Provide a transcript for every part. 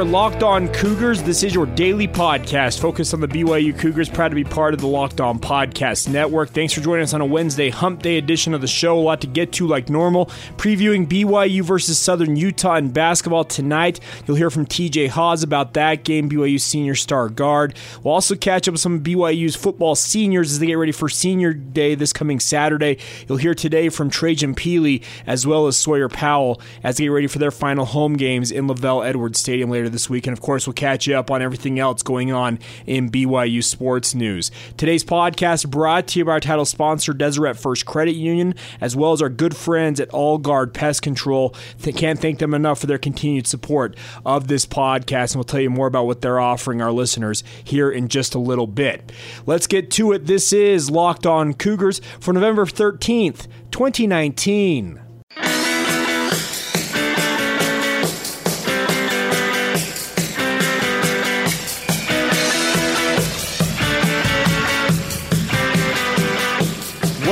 Are Locked On Cougars. This is your daily podcast focused on the BYU Cougars. Proud to be part of the Locked On Podcast Network. Thanks for joining us on a Wednesday hump day edition of the show. A lot to get to like normal. Previewing BYU versus Southern Utah in basketball tonight. You'll hear from TJ Haws about that game, BYU senior star guard. We'll also catch up with some of BYU's football seniors as they get ready for senior day this coming Saturday. You'll hear today from Trajan Pili as well as Sawyer Powell as they get ready for their final home games in LaVell Edwards Stadium later this week. And of course, we'll catch you up on everything else going on in BYU sports news. Today's podcast brought to you by our title sponsor, Deseret First Credit Union, as well as our good friends at All Guard Pest Control. can't thank them enough for their continued support of this podcast. And we'll tell you more about what they're offering our listeners here in just a little bit. Let's get to it. This is Locked On Cougars for November 13th, 2019.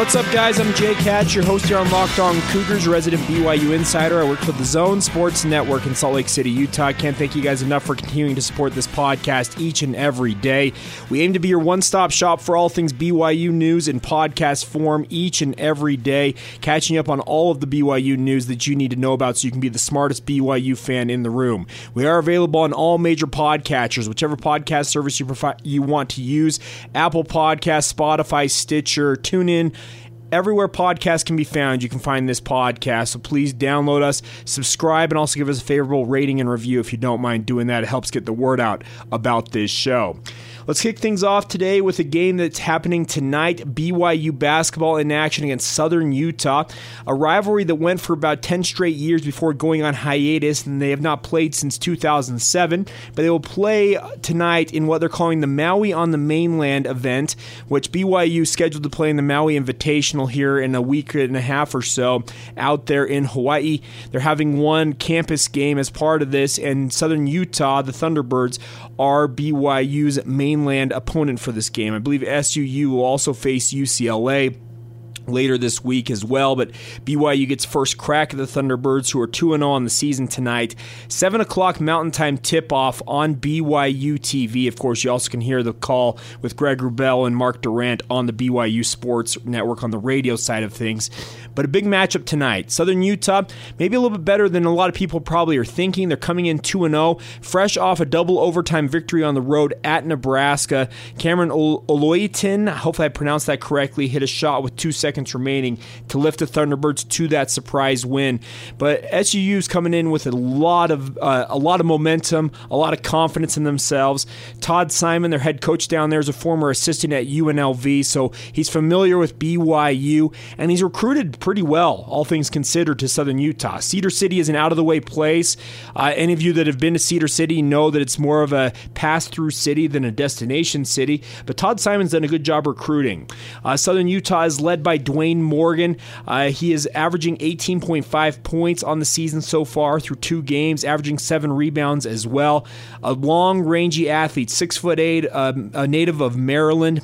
What's up, guys? I'm Jake Hatch, your host here on Locked On Cougars, resident BYU insider. I work for the Zone Sports Network in Salt Lake City, Utah. Can't thank you guys enough for continuing to support this podcast each and every day. We aim to be your one stop shop for all things BYU news in podcast form each and every day, catching up on all of the BYU news that you need to know about so you can be the smartest BYU fan in the room. We are available on all major podcatchers, whichever podcast service you, you want to use Apple Podcasts, Spotify, Stitcher, TuneIn everywhere podcasts can be found, you can find this podcast. So please download us, subscribe, and also give us a favorable rating and review if you don't mind doing that. It helps get the word out about this show. Let's kick things off today with a game that's happening tonight BYU basketball in action against Southern Utah, a rivalry that went for about 10 straight years before going on hiatus, and they have not played since 2007. But they will play tonight in what they're calling the Maui on the Mainland event, which BYU scheduled to play in the Maui Invitational here in a week and a half or so out there in Hawaii. They're having one campus game as part of this, and Southern Utah, the Thunderbirds, are BYU's main mainland opponent for this game. I believe SUU will also face UCLA later this week as well. But BYU gets first crack at the Thunderbirds, who are 2 0 on the season tonight. 7 o'clock Mountain Time tip off on BYU TV. Of course, you also can hear the call with Greg Wrubell and Mark Durrant on the BYU Sports Network on the radio side of things. But a big matchup tonight. Southern Utah, maybe a little bit better than a lot of people probably are thinking. They're coming in 2 0, fresh off a double overtime victory on the road at Nebraska. Cameron Oluyitan, hopefully I pronounced that correctly, hit a shot with two seconds remaining to lift the Thunderbirds to that surprise win. But SUU's coming in with a lot of uh, a lot of momentum, a lot of confidence in themselves. Todd Simon, their head coach down there, is a former assistant at UNLV, so he's familiar with BYU and he's recruited pretty well, all things considered, to Southern Utah. Cedar City is an out of the way place. Uh, any of you that have been to Cedar City know that it's more of a pass through city than a destination city. But Todd Simon's done a good job recruiting. Uh, Southern Utah is led by Dwayne Morgan. Uh, he is averaging 18.5 points on the season so far through two games, averaging seven rebounds as well. A long, rangy athlete, six foot eight, um, a native of Maryland.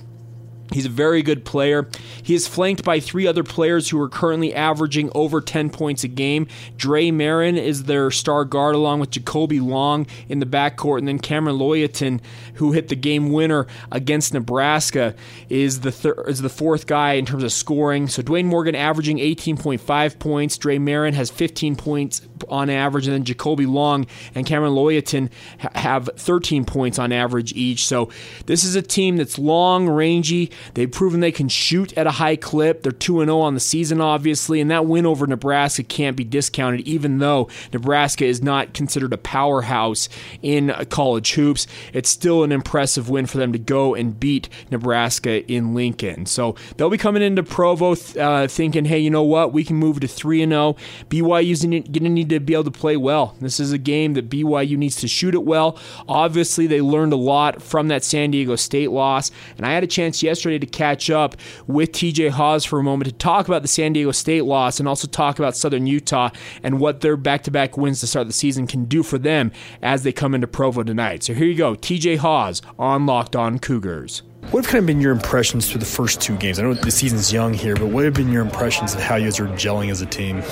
He's a very good player. He is flanked by three other players who are currently averaging over 10 points a game. Dre Marin is their star guard, along with Jacoby Long in the backcourt, and then Cameron Oluyitan, who hit the game winner against Nebraska, is the thir- is the fourth guy in terms of scoring. So Dwayne Morgan averaging 18.5 points. Dre Marin has 15 points on average, and then Jacoby Long and Cameron Oluyitan ha- have 13 points on average each. So this is a team that's long, rangy. They've proven they can shoot at a high clip. They're 2 0 on the season, obviously, and that win over Nebraska can't be discounted, even though Nebraska is not considered a powerhouse in college hoops. It's still an impressive win for them to go and beat Nebraska in Lincoln. So they'll be coming into Provo uh, thinking, hey, you know what? We can move to 3 0. BYU's going to need to be able to play well. This is a game that BYU needs to shoot it well. Obviously, they learned a lot from that San Diego State loss, and I had a chance yesterday to catch up with TJ Haws for a moment to talk about the San Diego State loss and also talk about Southern Utah and what their back to back wins to start the season can do for them as they come into Provo tonight. So here you go TJ Haws on Locked On Cougars. What have kind of been your impressions through the first two games? I know the season's young here, but what have been your impressions of how you guys are gelling as a team?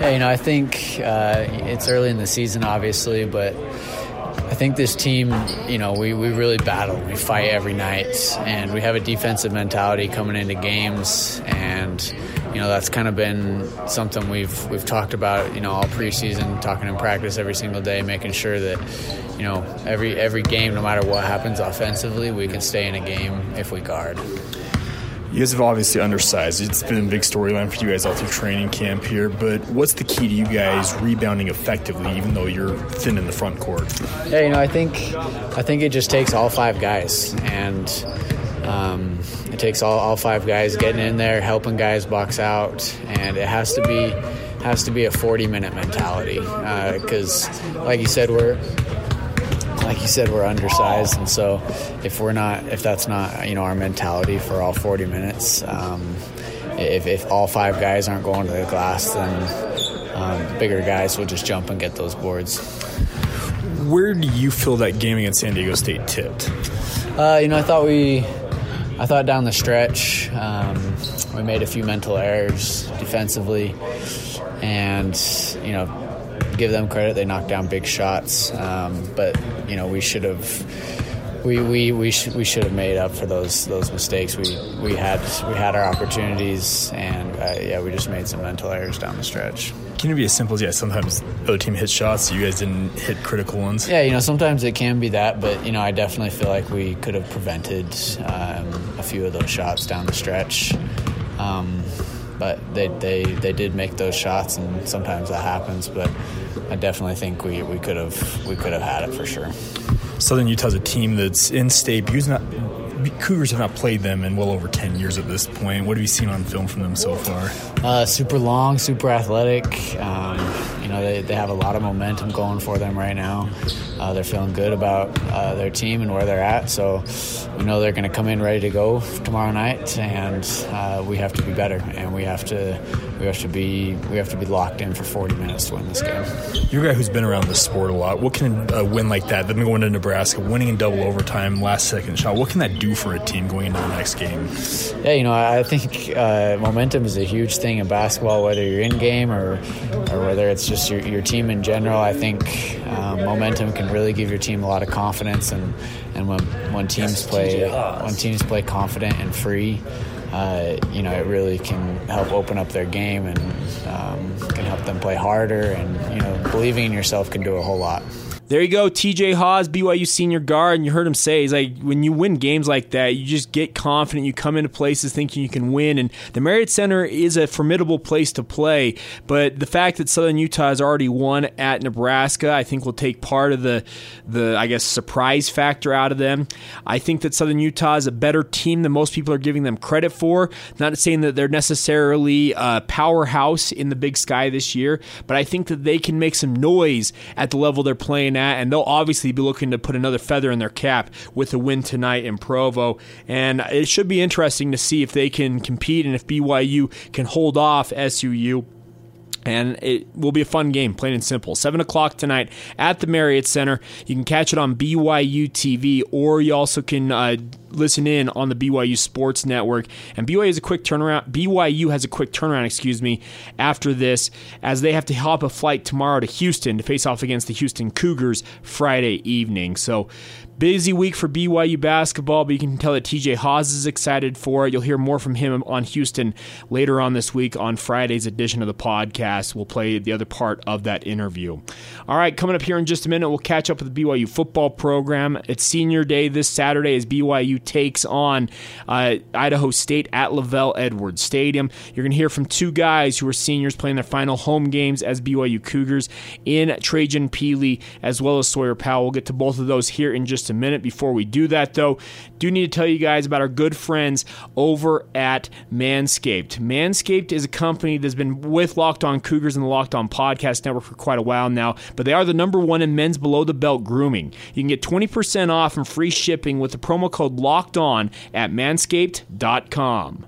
Yeah, you know, I think uh, it's early in the season, obviously, but I think this team, you know, we, we really battle. We fight every night, and we have a defensive mentality coming into games, and you know that's kind of been something we've we've talked about, you know, all preseason, talking in practice every single day, making sure that you know every every game, no matter what happens offensively, we can stay in a game if we guard. You guys have obviously undersized. It's been a big storyline for you guys all through training camp here. But what's the key to you guys rebounding effectively, even though you're thin in the front court? Yeah, you know, I think I think it just takes all five guys, and um, it takes all, all five guys getting in there, helping guys box out, and it has to be has to be a 40 minute mentality because, uh, like you said, we're like you said, we're undersized, and so if we're not, if that's not, you know, our mentality for all 40 minutes, um, if, if all five guys aren't going to the glass, then um, bigger guys will just jump and get those boards. Where do you feel that game against San Diego State tipped? Uh, you know, I thought we, I thought down the stretch, um, we made a few mental errors defensively, and you know give them credit. They knocked down big shots, um, but you know we should have we we we, sh- we should have made up for those those mistakes. We we had we had our opportunities, and uh, yeah, we just made some mental errors down the stretch. Can it be as simple as yeah? Sometimes the other team hits shots, you guys didn't hit critical ones. Yeah, you know sometimes it can be that, but you know I definitely feel like we could have prevented um, a few of those shots down the stretch. Um, but they, they, they did make those shots, and sometimes that happens. But I definitely think we, we could have we could have had it for sure. Southern Utah's a team that's in state. Because not, Cougars have not played them in well over 10 years at this point. What have you seen on film from them so far? Uh, super long, super athletic. Um, you know, they, they have a lot of momentum going for them right now. Uh, they're feeling good about uh, their team and where they're at. So we know they're going to come in ready to go tomorrow night, and uh, we have to be better, and we have to we have to be we have to be locked in for 40 minutes to win this game. You're a guy who's been around the sport a lot. What can a win like that, them going to Nebraska, winning in double overtime, last second shot, what can that do for a team going into the next game? Yeah, you know, I think uh, momentum is a huge thing in basketball, whether you're in game or or whether it's just your, your team in general. I think um, momentum can really give your team a lot of confidence, and, and when when teams play when teams play confident and free. Uh, you know, it really can help open up their game and um, can help them play harder. And you know, believing in yourself can do a whole lot there you go, TJ Haws, BYU senior guard, and you heard him say, he's like, when you win games like that, you just get confident. You come into places thinking you can win, and the Marriott Center is a formidable place to play. But the fact that Southern Utah has already won at Nebraska, I think will take part of the, the I guess, surprise factor out of them. I think that Southern Utah is a better team than most people are giving them credit for. Not saying that they're necessarily a powerhouse in the Big Sky this year, but I think that they can make some noise at the level they're playing looking at, and they'll obviously be looking to put another feather in their cap with a win tonight in Provo. And it should be interesting to see if they can compete and if BYU can hold off SUU and it will be a fun game, plain and simple. 7 o'clock tonight at the Marriott Center. You can catch it on BYU TV, or you also can uh, listen in on the BYU Sports Network. And BYU has a quick turnaround. BYU has a quick turnaround, excuse me, after this, as they have to hop a flight tomorrow to Houston to face off against the Houston Cougars Friday evening. So Busy week for BYU basketball, but you can tell that TJ Haws is excited for it. You'll hear more from him on Houston later on this week on Friday's edition of the podcast. We'll play the other part of that interview. All right, coming up here in just a minute, we'll catch up with the BYU football program. It's senior day this Saturday as BYU takes on uh, Idaho State at LaVell Edwards Stadium. You're going to hear from two guys who are seniors playing their final home games as BYU Cougars in Trajan Pili as well as Sawyer Powell. We'll get to both of those here in just just a minute. Before we do that, though, do need to tell you guys about our good friends over at Manscaped. Manscaped is a company that's been with Locked On Cougars and the Locked On Podcast Network for quite a while now, but they are the number one in men's below the belt grooming. You can get 20% off and free shipping with the promo code Locked On at manscaped.com.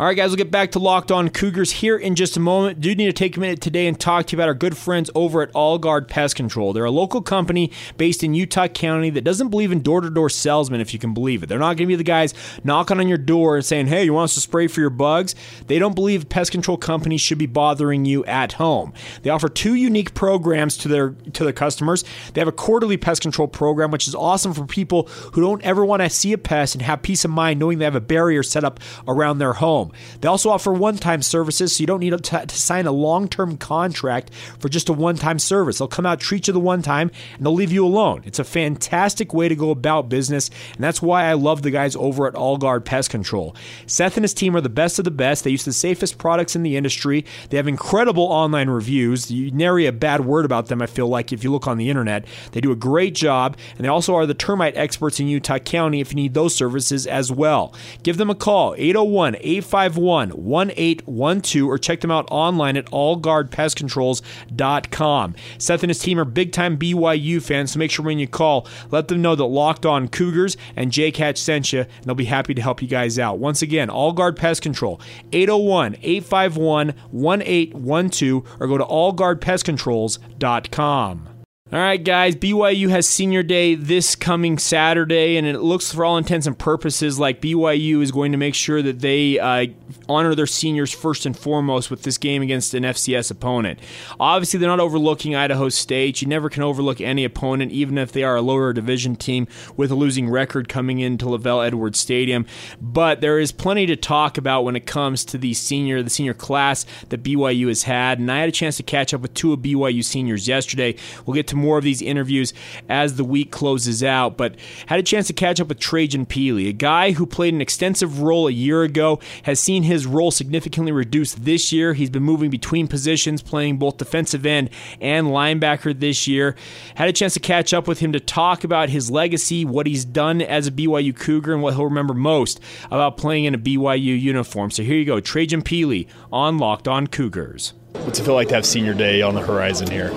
All right, guys, we'll get back to Locked On Cougars here in just a moment. Do need to take a minute today and talk to you about our good friends over at All Guard Pest Control. They're a local company based in Utah County that doesn't believe in door to door salesmen, if you can believe it. They're not going to be the guys knocking on your door and saying, hey, you want us to spray for your bugs? They don't believe pest control companies should be bothering you at home. They offer two unique programs to their to their customers. They have a quarterly pest control program, which is awesome for people who don't ever want to see a pest and have peace of mind knowing they have a barrier set up around their home. They also offer one time services, so you don't need to, to sign a long term contract for just a one time service. They'll come out, treat you the one time, and they'll leave you alone. It's a fantastic way to go about business, and that's why I love the guys over at All Guard Pest Control. Seth and his team are the best of the best. They use the safest products in the industry. They have incredible online reviews. You nary a bad word about them, I feel like, if you look on the internet. They do a great job, and they also are the termite experts in Utah County if you need those services as well. Give them a call, 801 851 1812 or check them out online at allguardpestcontrols.com. Seth and his team are big time BYU fans, so make sure when you call, let them know that Locked On Cougars and Jake Hatch sent you, and they'll be happy to help you guys out. Once again, All Guard Pest Control, 801 851 1812 or go to allguardpestcontrols.com. All right, guys, BYU has senior day this coming Saturday, and it looks for all intents and purposes like BYU is going to make sure that they uh, honor their seniors first and foremost with this game against an FCS opponent. Obviously, they're not overlooking Idaho State. You never can overlook any opponent, even if they are a lower division team with a losing record coming into LaVell Edwards Stadium. But there is plenty to talk about when it comes to the senior, the senior class that BYU has had, and I had a chance to catch up with two of BYU seniors yesterday. We'll get to more of these interviews as the week closes out, but had a chance to catch up with Trajan Pili, a guy who played an extensive role a year ago, has seen his role significantly reduced this year. He's been moving between positions, playing both defensive end and linebacker this year. Had a chance to catch up with him to talk about his legacy, what he's done as a BYU Cougar, and what he'll remember most about playing in a BYU uniform. So here you go, Trajan Pili on Locked On Cougars. What's it feel like to have senior day on the horizon here?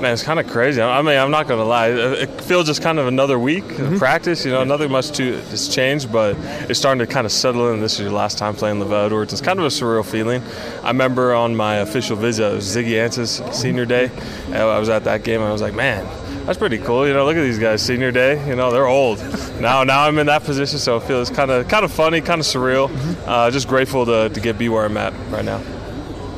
Man, it's kind of crazy. I mean, I'm not going to lie. It feels just kind of another week mm-hmm. of practice. You know, nothing much to has changed, but it's starting to kind of settle in. This is your last time playing LaVell Edwards. It's kind of a surreal feeling. I remember on my official visit, it was Ziggy Ansah's senior day. I was at that game, and I was like, man, that's pretty cool. You know, look at these guys, senior day. You know, they're old. now, now I'm in that position, so it feels kind of, kind of funny, kind of surreal. Mm-hmm. Uh, just grateful to, to get be where I'm at right now.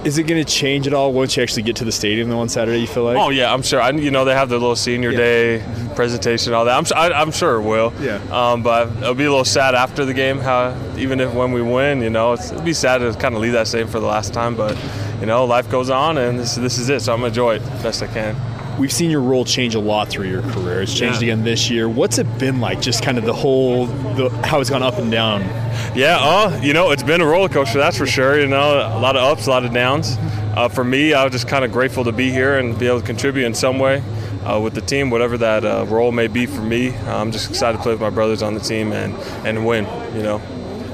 Is it going to change at all once you actually get to the stadium on Saturday? You feel like? Oh yeah, I'm sure. I, you know they have their little senior yeah. day presentation, all that. I'm, I, am sure it will. Yeah. Um, but it'll be a little sad after the game. How even if when we win, you know, it'll be sad to kind of leave that stadium for the last time. But you know, life goes on, and this this is it. So I'm gonna enjoy it best I can we've seen your role change a lot through your career. It's changed yeah. again this year. What's it been like? Just kind of the whole, the, how it's gone up and down. Yeah, uh, you know, it's been a roller coaster, that's for sure. You know, a lot of ups, a lot of downs. Uh, for me, I was just kind of grateful to be here and be able to contribute in some way uh, with the team, whatever that uh, role may be for me. I'm just excited to play with my brothers on the team and, and win, you know.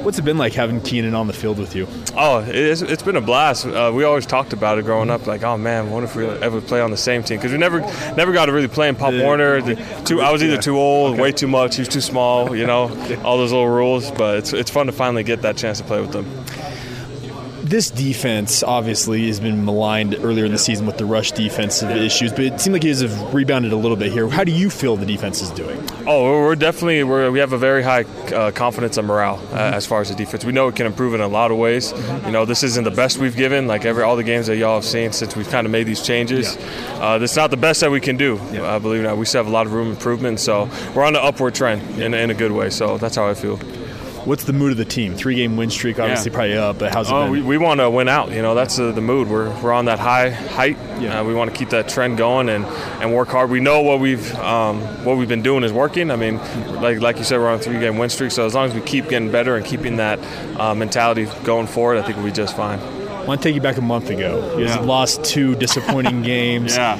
What's it been like having Keenan on the field with you? Oh, it's, it's been a blast. Uh, we always talked about it growing up, like, oh man, what if we ever play on the same team? Because we never never got to really play in Pop yeah. Warner. The, too, I was either too old, okay. way too much, he was too small, you know, all those little rules. But it's, it's fun to finally get that chance to play with them this defense obviously has been maligned earlier in the season with the rush defensive issues, but it seemed like it has rebounded a little bit here. How do you feel the defense is doing? Oh, we're definitely we're, we have a very high uh, confidence and morale uh, mm-hmm. as far as the defense. We know it can improve in a lot of ways. You know, this isn't the best we've given, like every all the games that y'all have seen since we've kind of made these changes. Yeah. Uh, it's not the best that we can do. Yeah. I believe that we still have a lot of room improvement. So we're on the upward trend in, in a good way. So that's how I feel. What's the mood of the team? Three game win streak, obviously yeah. probably up, but how's it oh, been? We, we want to win out. You know, that's uh, the mood. We're, we're on that high height. Yeah. Uh, we want to keep that trend going and, and work hard. We know what we've um, what we've been doing is working. I mean, like like you said, we're on a three game win streak. So as long as we keep getting better and keeping that uh, mentality going forward, I think we'll be just fine. I want to take you back a month ago. You yeah. lost two disappointing games. Yeah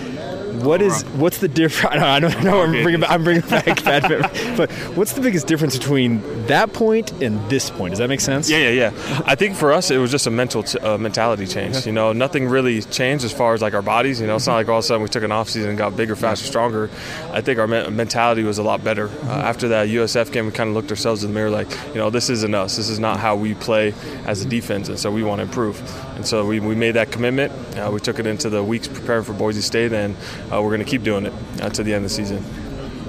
What is what's the difference? I don't know. I'm bringing back, I'm bringing back bad memory. But what's the biggest difference between that point and this point? Does that make sense? Yeah, yeah, yeah. I think for us, it was just a mental t- uh, mentality change. You know, nothing really changed as far as like our bodies. You know, it's not like all of a sudden we took an off season and got bigger, faster, stronger. I think our me- mentality was a lot better. Uh, after that USF game, we kind of looked ourselves in the mirror like, you know, this isn't us. This is not how we play as a defense, and so we want to improve. And so we, we made that commitment. Uh, we took it into the weeks preparing for Boise State, and uh, we're going to keep doing it uh, to the end of the season.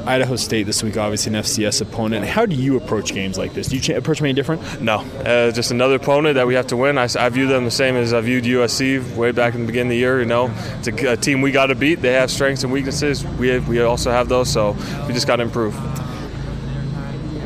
Idaho State this week, obviously an FCS opponent. How do you approach games like this? Do you ch- approach them any different? No, uh, just another opponent that we have to win. I, I, view them the same as I viewed USC way back in the beginning of the year. You know, it's a, a team we got to beat. They have strengths and weaknesses. We have, we also have those, so we just got to improve.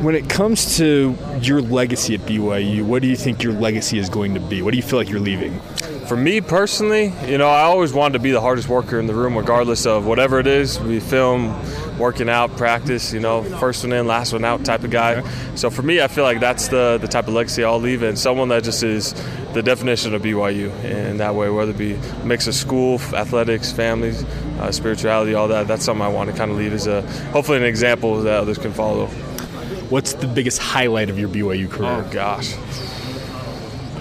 When it comes to your legacy at BYU, what do you think your legacy is going to be? What do you feel like you're leaving? For me personally, you know, I always wanted to be the hardest worker in the room, regardless of whatever it is. We film, working out, practice, you know, first one in, last one out type of guy. Okay. So for me, I feel like that's the, the type of legacy I'll leave, and someone that just is the definition of BYU in that way, whether it be a mix of school, athletics, families, uh, spirituality, all that. That's something I want to kind of leave as a hopefully an example that others can follow. What's the biggest highlight of your BYU career? Oh gosh.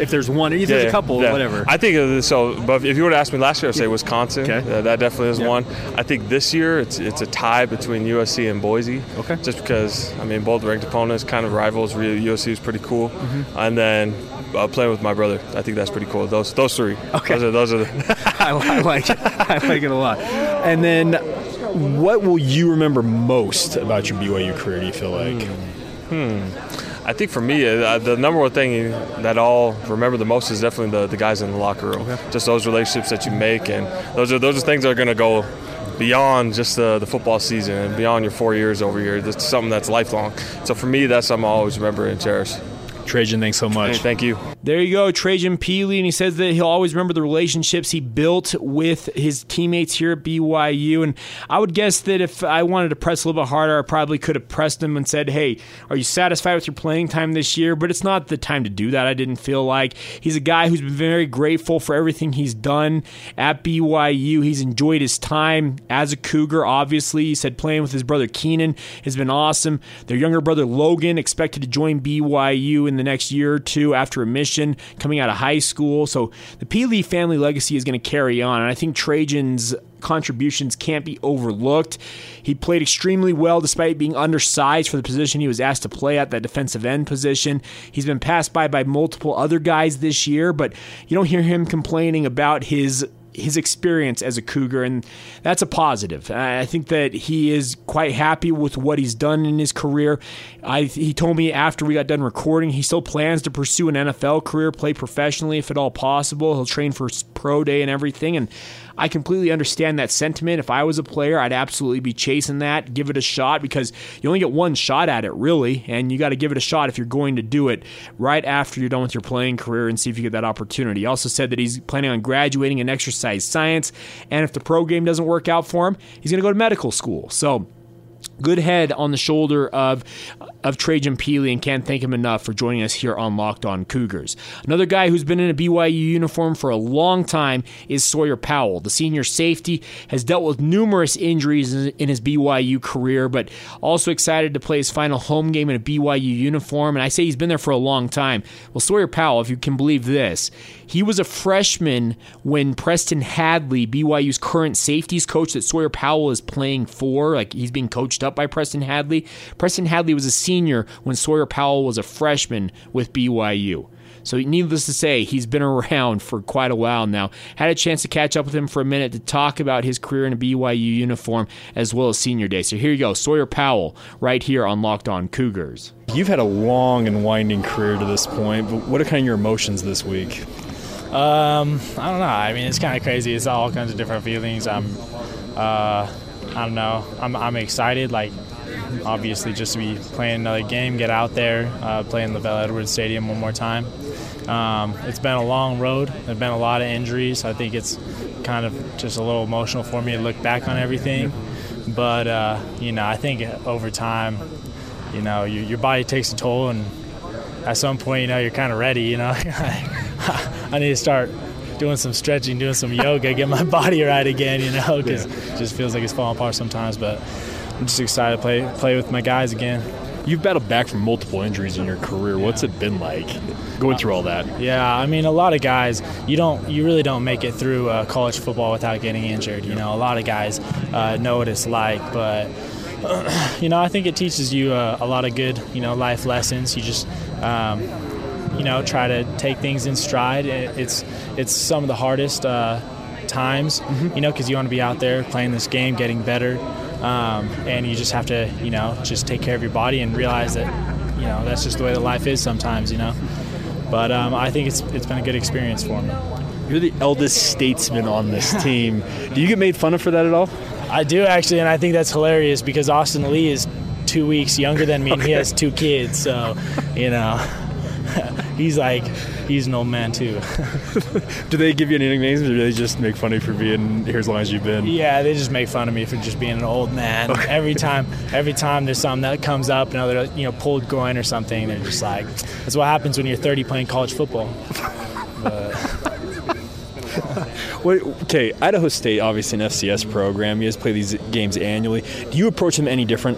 If there's one, if there's yeah, a couple, yeah. whatever. I think so. But if you were to ask me last year, I'd say Wisconsin. Okay. Uh, that definitely is Yeah. one. I think this year it's it's a tie between USC and Boise. Okay. Just because I mean both ranked opponents, kind of rivals. Really, USC is pretty cool. Mm-hmm. And then uh, playing with my brother, I think that's pretty cool. Those those three. Okay. Those are those are. The, I, I like it. I like it a lot. And then, what will you remember most about your BYU career? Do you feel like? I think for me, uh, the number one thing that I'll remember the most is definitely the, the guys in the locker room. Just those relationships that you make, and those are those are things that are going to go beyond just the, the football season and beyond your four years over here. That's something that's lifelong. So for me, that's something I'll always remember and cherish. Trajan, thanks so much. Hey, thank you. There you go, Trajan Pili, and he says that he'll always remember the relationships he built with his teammates here at BYU. And I would guess that if I wanted to press a little bit harder, I probably could have pressed him and said, "Hey, are you satisfied with your playing time this year?" But it's not the time to do that. I didn't feel like he's a guy who's been very grateful for everything he's done at BYU. He's enjoyed his time as a Cougar. Obviously, he said playing with his brother Keenan has been awesome. Their younger brother Logan expected to join BYU in the next year or two after a coming out of high school. So the Pili family legacy is going to carry on. And I think Trajan's contributions can't be overlooked. He played extremely well despite being undersized for the position he was asked to play at, that defensive end position. He's been passed by by multiple other guys this year, but you don't hear him complaining about his his experience as a Cougar, and that's a positive. I think that he is quite happy with what he's done in his career. I, he told me after we got done recording, he still plans to pursue an NFL career, play professionally if at all possible. He'll train for pro day and everything, and I completely understand that sentiment. If I was a player, I'd absolutely be chasing that, give it a shot because you only get one shot at it, really, and you got to give it a shot if you're going to do it right after you're done with your playing career and see if you get that opportunity. He also said that he's planning on graduating in exercise science, and if the pro game doesn't work out for him, he's going to go to medical school. So, good head on the shoulder of of Trajan Pili and can't thank him enough for joining us here on Locked On Cougars. Another guy who's been in a BYU uniform for a long time is Sawyer Powell. The senior safety has dealt with numerous injuries in his BYU career, but also excited to play his final home game in a BYU uniform. And I say he's been there for a long time. Well, Sawyer Powell, if you can believe this, he was a freshman when Preston Hadley, BYU's current safeties coach that Sawyer Powell is playing for, like he's being coached up by Preston Hadley. Preston Hadley was a senior when Sawyer Powell was a freshman with BYU. So, needless to say, he's been around for quite a while now. Had a chance to catch up with him for a minute to talk about his career in a BYU uniform as well as senior day. So, here you go Sawyer Powell, right here on Locked On Cougars. You've had a long and winding career to this point, but what are kind of your emotions this week? Um, I don't know. I mean, it's kind of crazy. It's all kinds of different feelings. I'm, uh, I don't know. I'm, I'm excited. Like, obviously, just to be playing another game, get out there, uh, play in LaVell Edwards Stadium one more time. Um, it's been a long road. There've been a lot of injuries. I think it's kind of just a little emotional for me to look back on everything. But uh, you know, I think over time, you know, your, your body takes a toll, and at some point, you know, you're kind of ready. You know, I need to start doing some stretching, doing some yoga, get my body right again. You know, because yeah. it just feels like it's falling apart sometimes. But I'm just excited to play play with my guys again. You've battled back from multiple injuries in your career. What's it been like going through all that? Yeah, I mean, a lot of guys, you don't, you really don't make it through uh, college football without getting injured. You know, a lot of guys uh, know what it's like, but you know, I think it teaches you uh, a lot of good, you know, life lessons. You just, um, you know, try to take things in stride. It's it's some of the hardest uh, times, mm-hmm. you know, because you want to be out there playing this game, getting better, um, and you just have to, you know, just take care of your body and realize that, you know, that's just the way that life is sometimes, you know. But um, I think it's it's been a good experience for me. You're the eldest statesman on this team. Do you get made fun of for that at all? I do actually, and I think that's hilarious because Austin Lee is two weeks younger than me, and he has two kids. So, you know, he's like he's an old man too. do they give you any nicknames, or do they just make fun of you for being here as long as you've been? Yeah, they just make fun of me for just being an old man. Okay. Every time, every time there's something that comes up, another you know pulled groin or something, they're just like, "That's what happens when you're 30 playing college football." But, okay, Idaho State, obviously an FCS program. You guys play these games annually. Do you approach them any different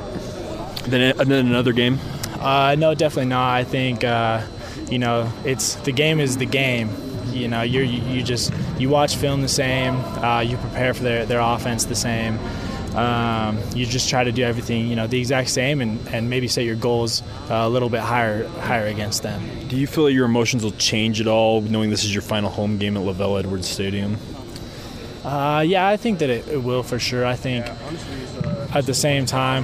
than, than another game? Uh, no, definitely not. I think uh, you know it's the game is the game. You know, you you just you watch film the same. Uh, you prepare for their their offense the same. Um, you just try to do everything you know the exact same and, and maybe set your goals uh, a little bit higher higher against them. Do you feel like your emotions will change at all knowing this is your final home game at LaVell Edwards Stadium? Uh, yeah, I think that it, it, will for sure. I think at the same time,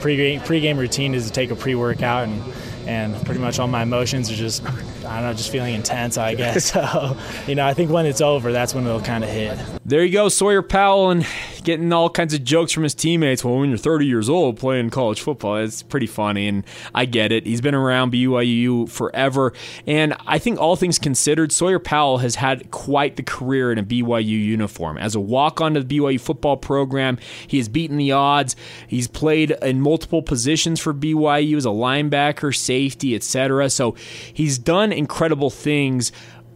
pre-game, pre-game routine is to take a pre workout and and pretty much all my emotions are just I don't know, just feeling intense, I guess. So, you know, I think when it's over, that's when it'll kind of hit. There you go, Sawyer Powell, and getting all kinds of jokes from his teammates. Well, when you're 30 years old playing college football, it's pretty funny, and I get it. He's been around BYU forever, and I think all things considered, Sawyer Powell has had quite the career in a BYU uniform. As a walk on to the BYU football program, he has beaten the odds. He's played in multiple positions for BYU as a linebacker, safety, etc. So he's done incredible things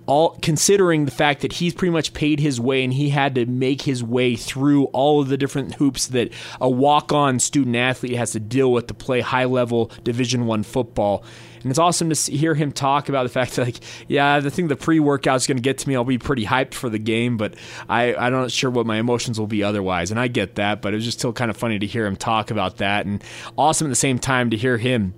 all considering the fact that he's pretty much paid his way and he had to make his way through all of the different hoops that a walk-on student athlete has to deal with to play high-level division 1 football. And it's awesome to hear him talk about the fact that like yeah the thing the pre-workout is going to get to me. I'll be pretty hyped for the game but i i'm not sure what my emotions will be otherwise. And i get that but it was just still kind of funny to hear him talk about that and awesome at the same time to hear him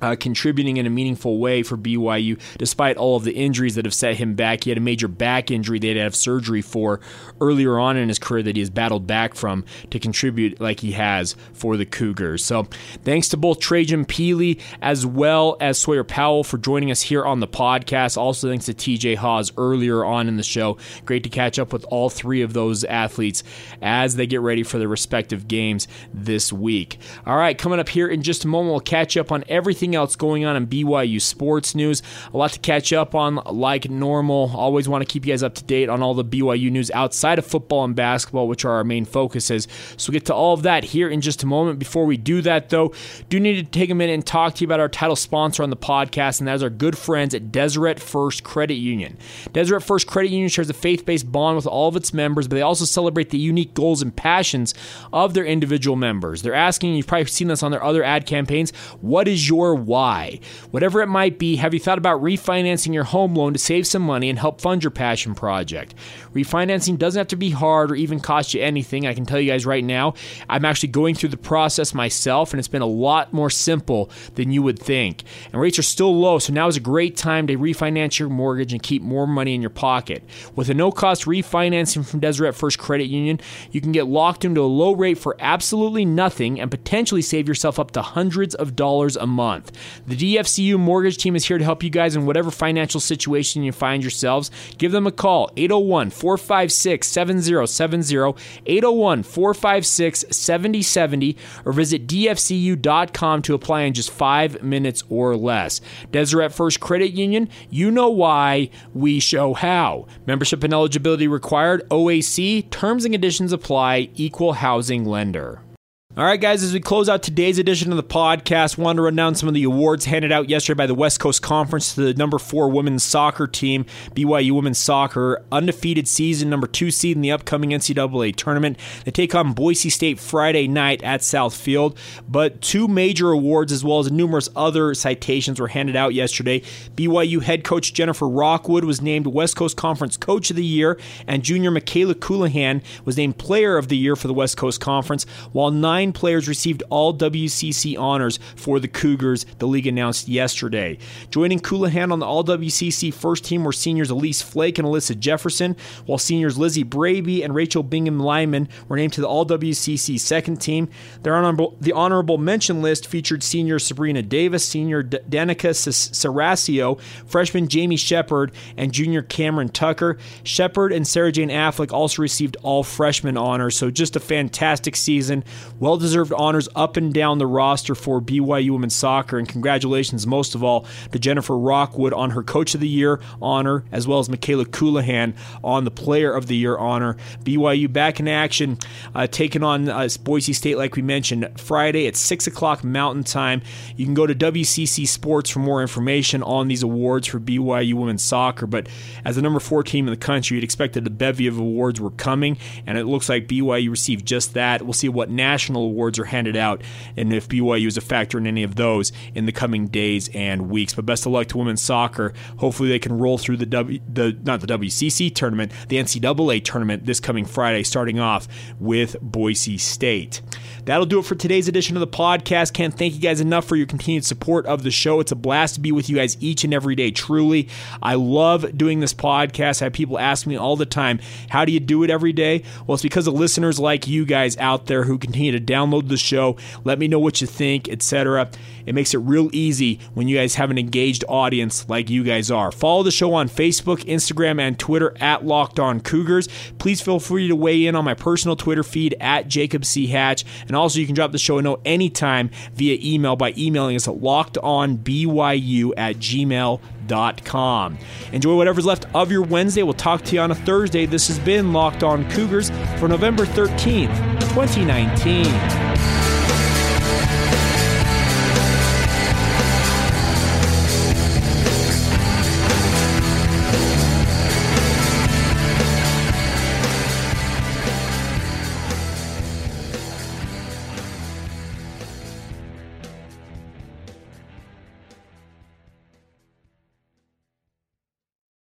uh, contributing in a meaningful way for BYU, despite all of the injuries that have set him back. He had a major back injury they had to have surgery for earlier on in his career that he has battled back from to contribute like he has for the Cougars. So, thanks to both Trajan Pili as well as Sawyer Powell for joining us here on the podcast. Also, thanks to TJ Haws earlier on in the show. Great to catch up with all three of those athletes as they get ready for their respective games this week. All right, coming up here in just a moment, we'll catch up on everything everything else going on in BYU sports news. A lot to catch up on, like normal. Always want to keep you guys up to date on all the BYU news outside of football and basketball, which are our main focuses. So we'll get to all of that here in just a moment. Before we do that, though, do need to take a minute and talk to you about our title sponsor on the podcast, and that is our good friends at Deseret First Credit Union. Deseret First Credit Union shares a faith based bond with all of its members, but they also celebrate the unique goals and passions of their individual members. They're asking, you've probably seen this on their other ad campaigns, what is your why. Whatever it might be, have you thought about refinancing your home loan to save some money and help fund your passion project? Refinancing doesn't have to be hard or even cost you anything. I can tell you guys right now, I'm actually going through the process myself, and it's been a lot more simple than you would think. And rates are still low, so now is a great time to refinance your mortgage and keep more money in your pocket. With a no cost refinancing from Deseret First Credit Union, you can get locked into a low rate for absolutely nothing and potentially save yourself up to hundreds of dollars a month. The DFCU mortgage team is here to help you guys in whatever financial situation you find yourselves. Give them a call 801 456 7070, 801 456 7070, or visit DFCU.com to apply in just five minutes or less. Deseret First Credit Union, you know why, we show how. Membership and eligibility required, OAC, terms and conditions apply, equal housing lender. All right, guys, as we close out today's edition of the podcast, wanted to run down some of the awards handed out yesterday by the West Coast Conference to the number four women's soccer team, BYU Women's Soccer, undefeated season, number two seed in the upcoming NCAA tournament. They take on Boise State Friday night at South Field. but two major awards as well as numerous other citations were handed out yesterday. BYU head coach Jennifer Rockwood was named West Coast Conference Coach of the Year, and junior Mikayla Colohan was named Player of the Year for the West Coast Conference, while nine nine players received all WCC honors for the Cougars, the league announced yesterday. Joining Colohan on the All WCC first team were seniors Elise Flake and Alyssa Jefferson, while seniors Lizzie Braby and Rachel Bingham Lyman were named to the All WCC second team. Their honorable, the honorable mention list featured senior Sabrina Davis, senior D- Danica Sarasio, freshman Jamie Shepard, and junior Cameron Tucker. Shepard and Sarah Jane Affleck also received all freshman honors, so just a fantastic season. Well well deserved honors up and down the roster for BYU women's soccer. And congratulations, most of all, to Jennifer Rockwood on her Coach of the Year honor, as well as Mikayla Colohan on the Player of the Year honor. BYU back in action, uh, taking on uh, Boise State, like we mentioned, Friday at 6 o'clock Mountain Time. You can go to WCC Sports for more information on these awards for BYU women's soccer. But as the number four team in the country, you'd expect that a bevy of awards were coming, and it looks like BYU received just that. We'll see what national awards are handed out, and if BYU is a factor in any of those in the coming days and weeks. But best of luck to women's soccer. Hopefully, they can roll through the W, the not the WCC tournament, the NCAA tournament this coming Friday, starting off with Boise State. That'll do it for today's edition of the podcast. Can't thank you guys enough for your continued support of the show. It's a blast to be with you guys each and every day. Truly, I love doing this podcast. I have people ask me all the time, "How do you do it every day?" Well, it's because of listeners like you guys out there who continue to download the show. Let me know what you think, etc. It makes it real easy when you guys have an engaged audience like you guys are. Follow the show on Facebook, Instagram, and Twitter at Locked On Cougars. Please feel free to weigh in on my personal Twitter feed at Jacob C. Hatch. And also, you can drop the show a note anytime via email by emailing us at lockedonbyu at gmail.com. Enjoy whatever's left of your Wednesday. We'll talk to you on a Thursday. This has been Locked On Cougars for November 13th, 2019.